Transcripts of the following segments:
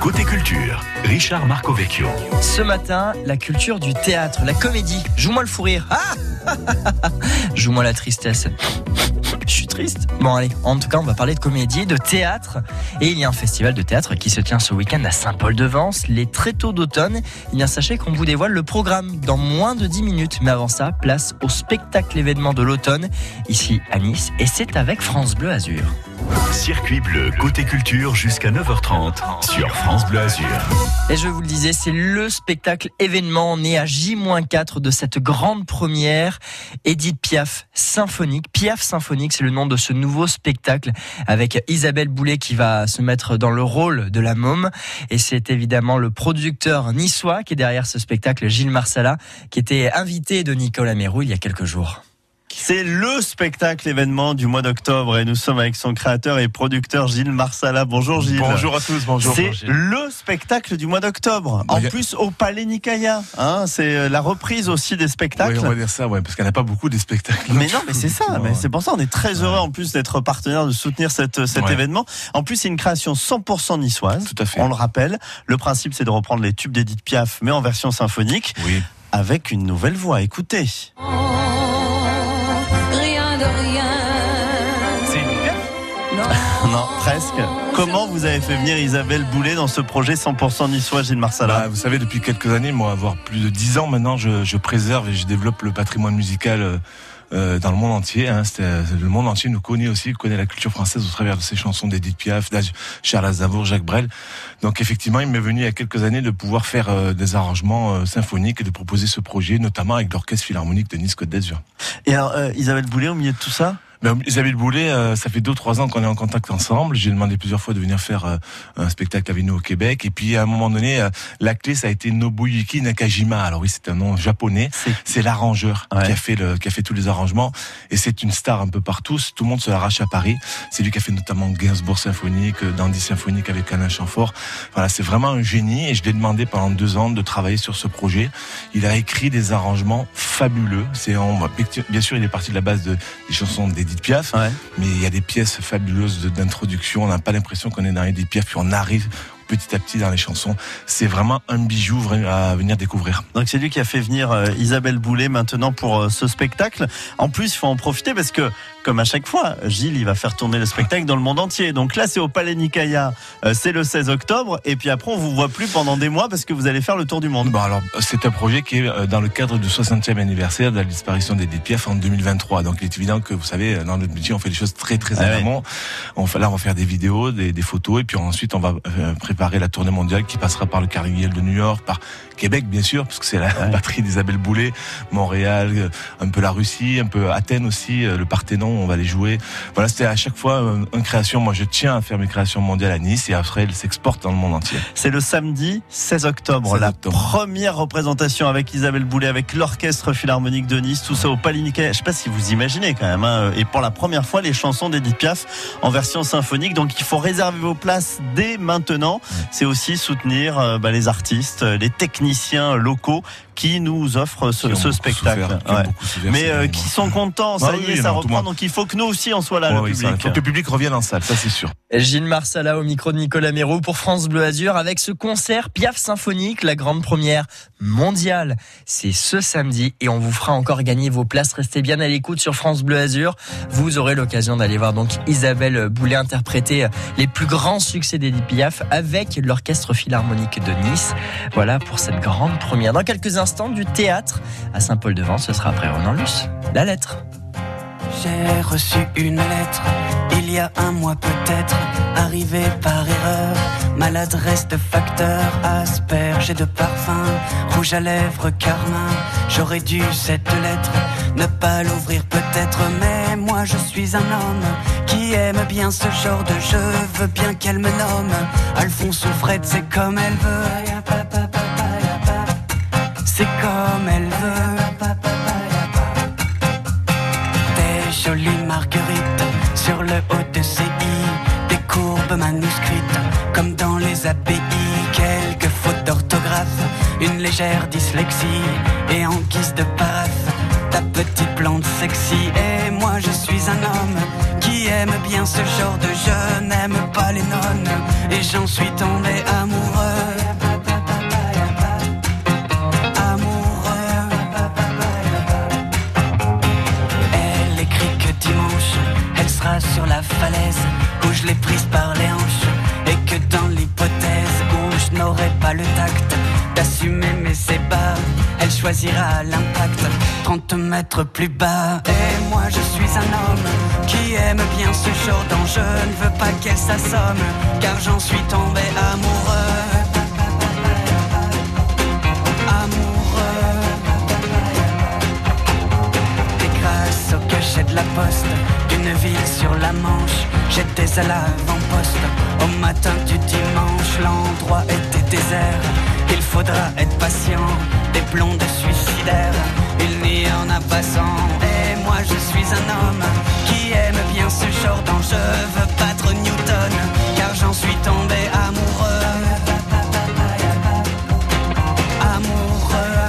Côté culture, Richard Marcovecchio. Ce matin, la culture du théâtre, la comédie. Joue-moi le fou rire. Ah Joue-moi la tristesse. Je suis triste. Bon allez, en tout cas, on va parler de comédie, de théâtre. Et il y a un festival de théâtre qui se tient ce week-end à Saint-Paul-de-Vence, les tôt d'automne. Il bien sachez qu'on vous dévoile le programme dans moins de 10 minutes. Mais avant ça, place au spectacle événement de l'automne, ici à Nice. Et c'est avec France Bleu Azur. Circuit bleu, côté culture jusqu'à 9h30 sur France Bleu Azur. Et je vous le disais, c'est le spectacle événement né à J-4 de cette grande première. Edith Piaf symphonique. Piaf symphonique, c'est le nom de ce nouveau spectacle avec Isabelle Boulet qui va se mettre dans le rôle de la môme. Et c'est évidemment le producteur niçois qui est derrière ce spectacle, Gilles Marsala, qui était invité de Nicolas Mérou il y a quelques jours. C'est le spectacle événement du mois d'octobre et nous sommes avec son créateur et producteur Gilles Marsala. Bonjour Gilles. Bonjour à tous, bonjour. C'est le spectacle du mois d'octobre. En plus au Palais Nicaïa. Hein, c'est euh, la reprise aussi des spectacles. Oui, on va dire ça, ouais, parce qu'il n'y a pas beaucoup de spectacles. Mais non, mais c'est ça. Mais c'est pour ça on est très heureux en plus d'être partenaire, de soutenir cette, cet événement. En plus, c'est une création 100% niçoise. Tout à fait. On le rappelle. Le principe, c'est de reprendre les tubes d'Edith Piaf, mais en version symphonique. Oui. Avec une nouvelle voix. Écoutez. Non, presque. Comment vous avez fait venir Isabelle Boulet dans ce projet 100% niçois, Gilles Marsala bah, Vous savez, depuis quelques années, moi, avoir plus de 10 ans maintenant, je, je préserve et je développe le patrimoine musical euh, euh dans le monde entier. Hein. Euh, le monde entier nous connaît aussi, connaît la culture française au travers de ces chansons d'Edith Piaf, Charles Aznavour, Jacques Brel. Donc effectivement, il m'est venu il y a quelques années de pouvoir faire euh, des arrangements symphoniques et de proposer ce projet, notamment avec l'Orchestre Philharmonique de Nice Côte d'Azur. Et alors, Isabelle Boulet, au milieu de tout ça ben, Isabelle Boulet, euh, ça fait deux trois ans qu'on est en contact ensemble. J'ai demandé plusieurs fois de venir faire euh, un spectacle avec nous au Québec. Et puis à un moment donné, euh, la clé ça a été Nobuyuki Nakajima. Alors oui, c'est un nom japonais. C'est l'arrangeur qui a fait le, qui a fait tous les arrangements. Et c'est une star un peu partout. Tout le monde se l'arrache à Paris. C'est lui qui a fait notamment Gainsbourg symphonique, Dandy symphonique avec Alain Chamfort. Voilà, c'est vraiment un génie. Et je l'ai demandé pendant deux ans de travailler sur ce projet. Il a écrit des arrangements fabuleux. C'est bien sûr, il est parti de la base de, des chansons des Piaf, mais il y a des pièces fabuleuses d'introduction. On n'a pas l'impression qu'on est dans Edith Piaf, puis on arrive petit à petit dans les chansons. C'est vraiment un bijou à venir découvrir. Donc c'est lui qui a fait venir euh, Isabelle Boulet maintenant pour euh, ce spectacle. En plus, il faut en profiter parce que comme à chaque fois, Gilles, il va faire tourner le spectacle dans le monde entier. Donc là, c'est au Palais Nicaïa, euh, c'est le 16 octobre, et puis après, on vous voit plus pendant des mois parce que vous allez faire le tour du monde. Bon, alors, c'est un projet qui est dans le cadre du 60e anniversaire de la disparition des Piaf en 2023. Donc, il est évident que, vous savez, dans notre métier, on fait les choses très, très ah. On, là, on va faire des vidéos, des, des, photos, et puis ensuite, on va euh, préparer la tournée mondiale qui passera par le Carnegie de New York, par Québec, bien sûr, parce que c'est la patrie d'Isabelle Boulet, Montréal, un peu la Russie, un peu Athènes aussi, le Parthénon on va les jouer. Voilà, c'était à chaque fois une création. Moi, je tiens à faire mes créations mondiales à Nice et après, elles s'exportent dans le monde entier. C'est le samedi 16 octobre, la première représentation avec Isabelle Boulet, avec l'Orchestre Philharmonique de Nice, tout ça au Paliniquet. Je sais pas si vous imaginez quand même. Hein. Et pour la première fois, les chansons d'Edith Piaf en version symphonique. Donc, il faut réserver vos places dès maintenant. C'est aussi soutenir euh, bah, les artistes, les techniciens locaux qui nous offrent ce, spectacle. Mais euh, qui sont contents, ça y est, ça reprend. Donc il faut que nous aussi on soit là, le public. Il faut que le public revienne en salle, ça c'est sûr. Gilles Marsala au micro de Nicolas Mérou pour France Bleu Azur avec ce concert Piaf Symphonique, la grande première mondiale. C'est ce samedi et on vous fera encore gagner vos places. Restez bien à l'écoute sur France Bleu Azur. Vous aurez l'occasion d'aller voir donc Isabelle Boulet interpréter les plus grands succès d'Edith Piaf avec l'Orchestre Philharmonique de Nice. Voilà pour cette grande première. Dans quelques instants, du théâtre à Saint-Paul-de-Vence. Ce sera après Ronan Luce. La lettre. J'ai reçu une lettre il y a un mois peut-être, arrivée par erreur. Maladresse de facteur, asperge et de parfum, rouge à lèvres, carmin. J'aurais dû cette lettre ne pas l'ouvrir peut-être, mais moi je suis un homme qui aime bien ce genre de jeu. Veux bien qu'elle me nomme Alphonse ou Fred, c'est comme elle veut c'est comme elle veut. Des jolies marguerites sur le haut de CI, des courbes manuscrites légère dyslexie et en guise de paraphe, ta petite plante sexy. Et moi je suis un homme qui aime bien ce genre de jeu, n'aime pas les nonnes et j'en suis tombé amoureux choisira l'impact 30 mètres plus bas. Et moi je suis un homme qui aime bien ce genre dont je ne veux pas qu'elle s'assomme, car j'en suis tombé amoureux. Grâce au cachet de la poste d'une ville sur la Manche, j'étais à l'avant-poste. Au matin du dimanche, l'endroit était désert. Il faudra être patient, des blondes suicidaires. Il n'y en a pas cent. Et moi je suis un homme qui aime bien ce genre dont je veux battre Newton, car j'en suis tombé amoureux. Amoureux.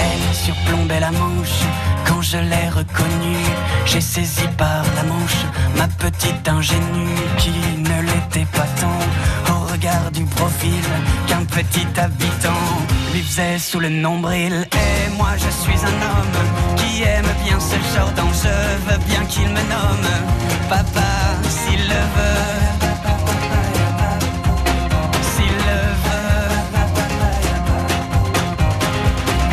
Elle surplombait la manche quand je l'ai reconnue. J'ai saisi par la manche ma petite ingénue qui ne l'était pas tant petit habitant lui faisait sous le nombril. Et moi je suis un homme qui aime bien ce genre dont je veux bien qu'il me nomme papa s'il le veut. S'il le veut.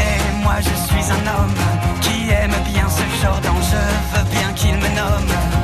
Et moi je suis un homme qui aime bien ce genre dont je veux bien qu'il me nomme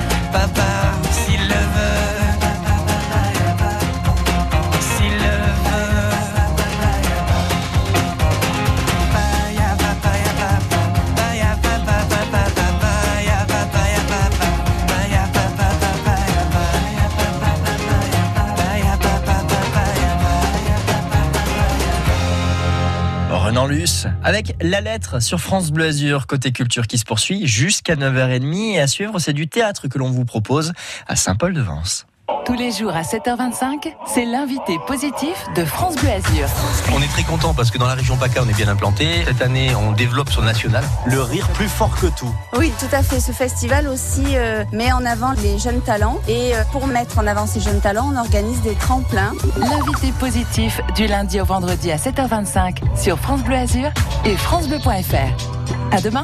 avec la lettre sur France Bleu Azur côté culture qui se poursuit jusqu'à 9h30 et à suivre c'est du théâtre que l'on vous propose à Saint-Paul-de-Vence. Tous les jours à 7h25, c'est l'invité positif de France Bleu Azur. On est très content parce que dans la région PACA, on est bien implanté. Cette année, on développe sur le national. Le rire plus fort que tout. Oui, tout à fait. Ce festival aussi euh, met en avant les jeunes talents. Et euh, pour mettre en avant ces jeunes talents, on organise des tremplins. L'invité positif du lundi au vendredi à 7h25 sur France Bleu Azur et francebleu.fr. À demain.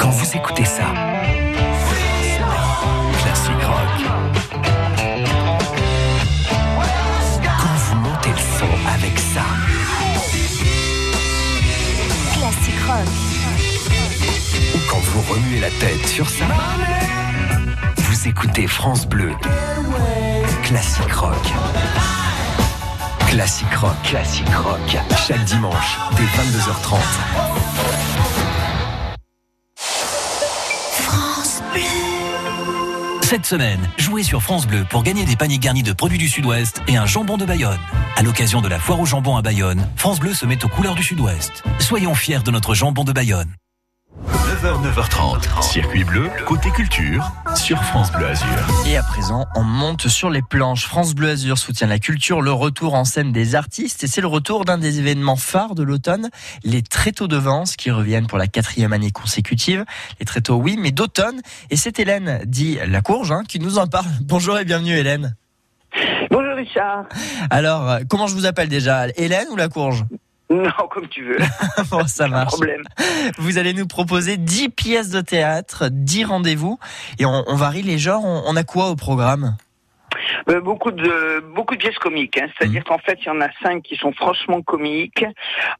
Quand vous écoutez ça, rock. Quand vous montez le son avec ça, Classique rock. ou quand vous remuez la tête sur ça, vous écoutez France Bleu. Classique rock. Classique rock. Classique rock. Chaque dimanche, dès 22h30. Cette semaine, jouez sur France Bleu pour gagner des paniers garnis de produits du Sud-Ouest et un jambon de Bayonne. À l'occasion de la foire au jambon à Bayonne, France Bleu se met aux couleurs du Sud-Ouest. Soyons fiers de notre jambon de Bayonne. 9h, 9h30. Circuit bleu, côté culture, sur France Bleu Azur. Et à présent, on monte sur les planches. France Bleu Azur soutient la culture, le retour en scène des artistes et c'est le retour d'un des événements phares de l'automne, les tréteaux de Vence qui reviennent pour la quatrième année consécutive. Les tréteaux, oui, mais d'automne. Et c'est Hélène, dit La Courge, hein, qui nous en parle. Bonjour et bienvenue Hélène. Bonjour Richard. Alors, euh, comment je vous appelle déjà? Hélène ou La Courge? Non, comme tu veux. Bon, ça Pas de marche. problème. Vous allez nous proposer 10 pièces de théâtre, 10 rendez-vous et on, on varie les genres. On, on a quoi au programme? Euh, beaucoup de beaucoup de pièces comiques. hein. C'est-à-dire qu'en fait, il y en a cinq qui sont franchement comiques.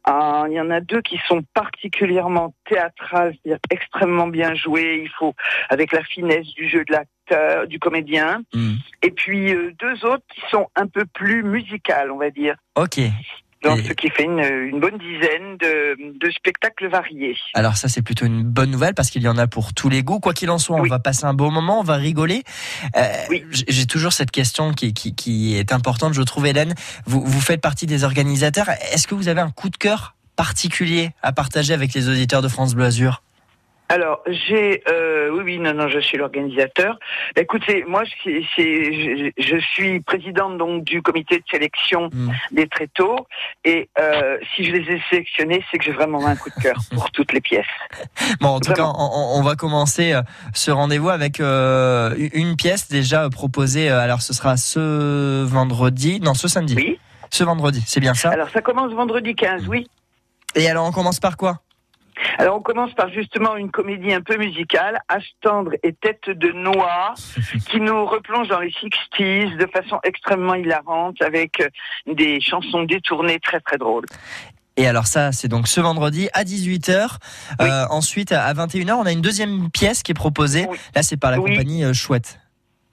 Euh, il y en a deux qui sont particulièrement théâtrales, c'est-à-dire extrêmement bien jouées. Il faut avec la finesse du jeu de l'acteur, du comédien. Hmm. Et puis euh, deux autres qui sont un peu plus musicales, on va dire. Ok. Donc, Et- ce qui fait une, une bonne dizaine de, de spectacles variés. Alors ça c'est plutôt une bonne nouvelle parce qu'il y en a pour tous les goûts. Quoi qu'il en soit, on va passer un beau moment, on va rigoler. Euh, Oui. J'ai toujours cette question qui, qui, qui est importante, je trouve, Hélène. Vous, vous faites partie des organisateurs. Est-ce que vous avez un coup de cœur particulier à partager avec les auditeurs de France Bleu Azur? Alors, j'ai, euh, oui, oui, non, non, je suis l'organisateur. Écoutez, moi, c'est, je, je suis présidente donc du comité de sélection Mm. des tréteaux, et euh, si je les ai sélectionnés, c'est que j'ai vraiment un coup de cœur pour toutes les pièces. Bon, en tout cas, on, on va commencer euh, ce rendez-vous avec euh, une pièce déjà proposée. Alors, ce sera ce vendredi, non, ce samedi. Oui. Ce vendredi, c'est bien ça? Alors, ça commence vendredi 15, oui. Et alors, on commence par quoi? Alors on commence par justement une comédie un peu musicale, Âge tendre et tête de noix, qui nous replonge dans les 60s de façon extrêmement hilarante avec euh, des chansons détournées très très drôles. Et alors ça, c'est donc ce vendredi à 18h. Euh, ensuite, à 21h, on a une deuxième pièce qui est proposée. Là, c'est par la Oui. compagnie euh, Chouette.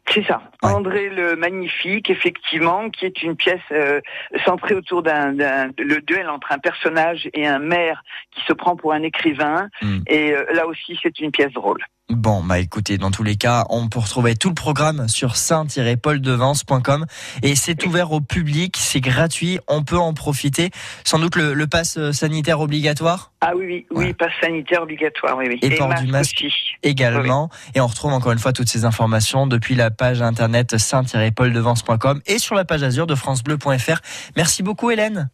C'est ça. André le Magnifique, effectivement, qui est une pièce euh, centrée autour d'un, d'un- le duel entre un personnage et un maire qui se prend pour un écrivain. Hmm. Et euh, là aussi, c'est une pièce drôle. Bon, bah écoutez, dans tous les cas, on peut retrouver tout le programme sur saint-pauldevance.com et c'est ouvert au public, c'est gratuit, on peut en profiter. Sans doute le, le pass euh, sanitaire obligatoire? Ah oui, oui, oui, passe sanitaire obligatoire, oui, oui. et, port du masque aussi. également. Et on retrouve encore une fois toutes ces informations depuis la page internet saint-pauldevance.com et sur la page azur de francebleu.fr. Merci beaucoup Hélène.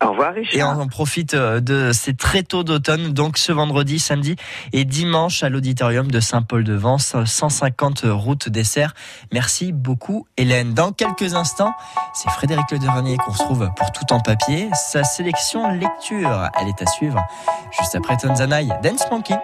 Au revoir Richard. Et on en profite euh, de ces très tôt d'automne, donc ce vendredi, samedi et dimanche à l'auditorium de Saint-Paul-de-Vence, 150 route dessert. Merci beaucoup Hélène. Dans quelques instants, c'est Frédéric Le Dernier qu'on retrouve pour tout en papier. Sa sélection lecture, elle est à suivre juste après Tanzanaï, Dance Monkey.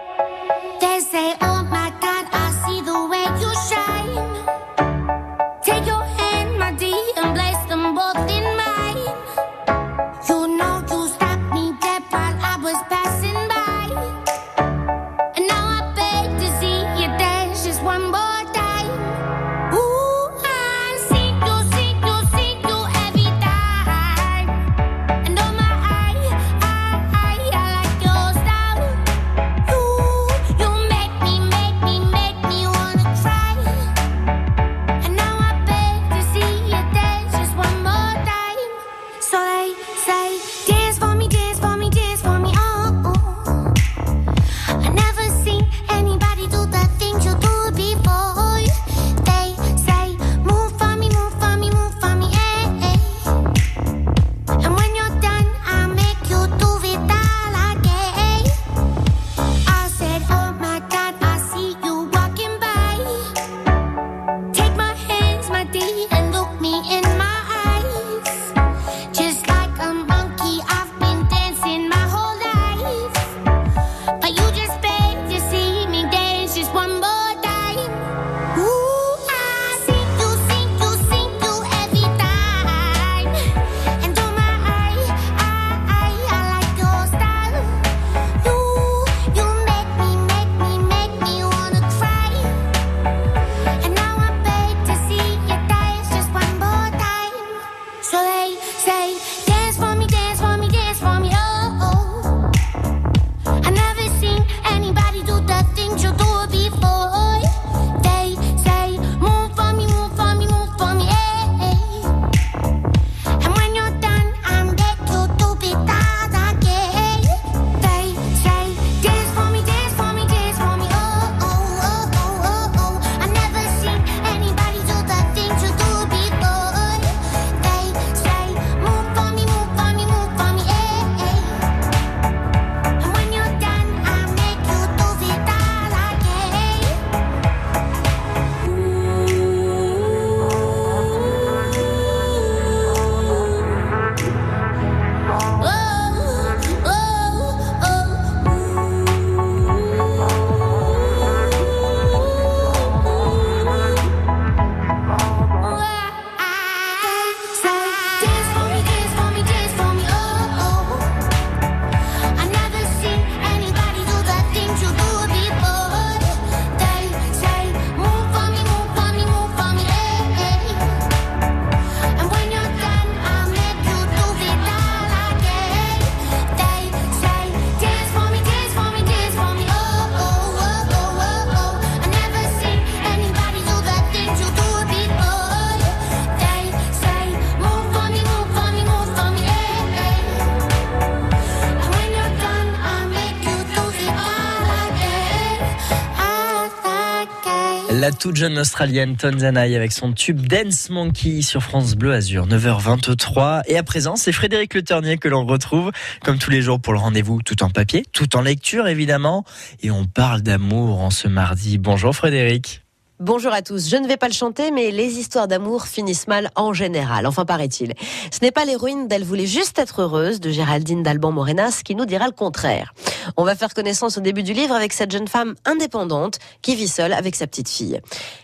La toute jeune Australienne Tanzanaï avec son tube Dance Monkey sur France Bleu Azur, 9h23. Et à présent, c'est Frédéric Le Ternier que l'on retrouve, comme tous les jours, pour le rendez-vous tout en papier, tout en lecture évidemment. Et on parle d'amour en ce mardi. Bonjour Frédéric. Bonjour à tous. Je ne vais pas le chanter, mais les histoires d'amour finissent mal en général. Enfin, paraît-il. Ce n'est pas l'héroïne d'Elle voulait juste être heureuse de Géraldine d'Alban Morenas qui nous dira le contraire. On va faire connaissance au début du livre avec cette jeune femme indépendante qui vit seule avec sa petite fille.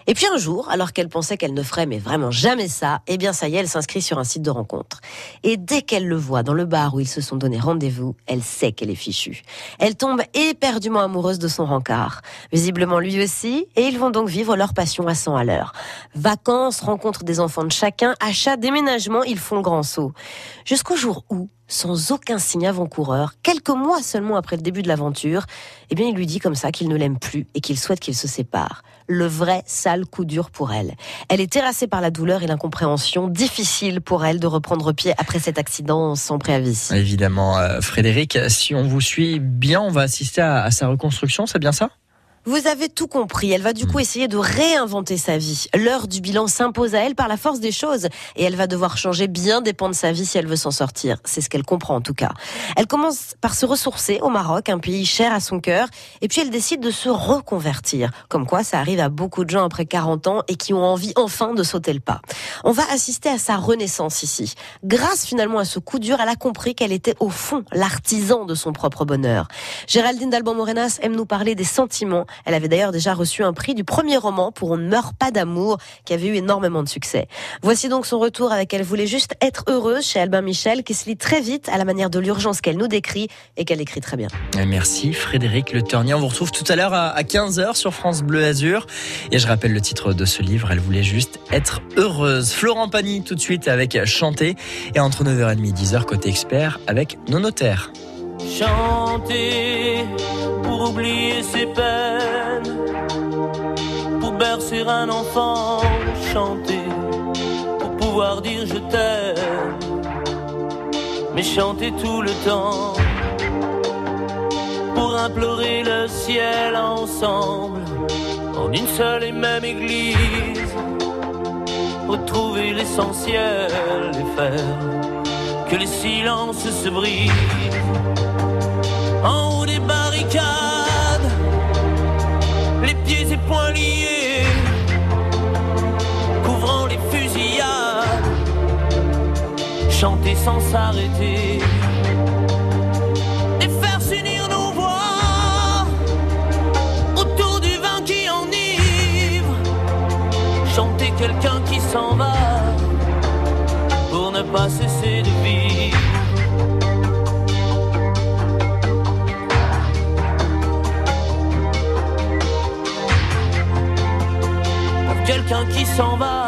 Et puis un jour, alors qu'elle pensait qu'elle ne ferait mais vraiment jamais ça, eh bien ça y est, elle s'inscrit sur un site de rencontre. Et dès qu'elle le voit dans le bar où ils se sont donné rendez-vous, elle sait qu'elle est fichue. Elle tombe éperdument amoureuse de son rencard. Visiblement lui aussi, et ils vont donc vivre leur passion à 100 à l'heure. Vacances, rencontres des enfants de chacun, achats, déménagement, ils font le grand saut. Jusqu'au jour où, sans aucun signe avant-coureur, quelques mois seulement après le début de l'aventure, eh bien, il lui dit comme ça qu'il ne l'aime plus et qu'il souhaite qu'ils se séparent. Le vrai sale coup dur pour elle. Elle est terrassée par la douleur et l'incompréhension, difficile pour elle de reprendre pied après cet accident sans préavis. Évidemment, euh, Frédéric, si on vous suit bien, on va assister à sa reconstruction, c'est bien ça? Vous avez tout compris. Elle va du coup essayer de réinventer sa vie. L'heure du bilan s'impose à elle par la force des choses. Et elle va devoir changer bien des pans de sa vie si elle veut s'en sortir. C'est ce qu'elle comprend en tout cas. Elle commence par se ressourcer au Maroc, un pays cher à son cœur. Et puis elle décide de se reconvertir. Comme quoi ça arrive à beaucoup de gens après 40 ans et qui ont envie enfin de sauter le pas. On va assister à sa renaissance ici. Grâce finalement à ce coup dur, elle a compris qu'elle était au fond l'artisan de son propre bonheur. Géraldine Dalban Morenas aime nous parler des sentiments elle avait d'ailleurs déjà reçu un prix du premier roman pour On ne meurt pas d'amour, qui avait eu énormément de succès. Voici donc son retour avec Elle voulait juste être heureuse chez Albin Michel, qui se lit très vite à la manière de l'urgence qu'elle nous décrit et qu'elle écrit très bien. Merci Frédéric Le Ternier. On vous retrouve tout à l'heure à 15h sur France Bleu Azur. Et je rappelle le titre de ce livre, Elle voulait juste être heureuse. Florent Pagny tout de suite avec Chanter. Et entre 9h30 et 10h côté expert avec nos notaires. Chanter pour oublier ses peines, pour bercer un enfant, chanter pour pouvoir dire je t'aime, mais chanter tout le temps pour implorer le ciel ensemble en une seule et même église, retrouver l'essentiel et faire que les silences se brisent en haut des barricades, les pieds et poings liés, couvrant les fusillades, chanter sans s'arrêter. Et faire s'unir nos voix autour du vin qui enivre, chanter quelqu'un qui s'en va pour ne pas cesser de vivre. Quelqu'un qui s'en va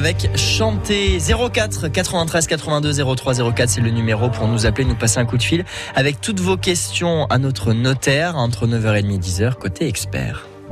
avec Chanter 04 93 82 03 04. C'est le numéro pour nous appeler, nous passer un coup de fil avec toutes vos questions à notre notaire entre 9h30 et 10h côté expert.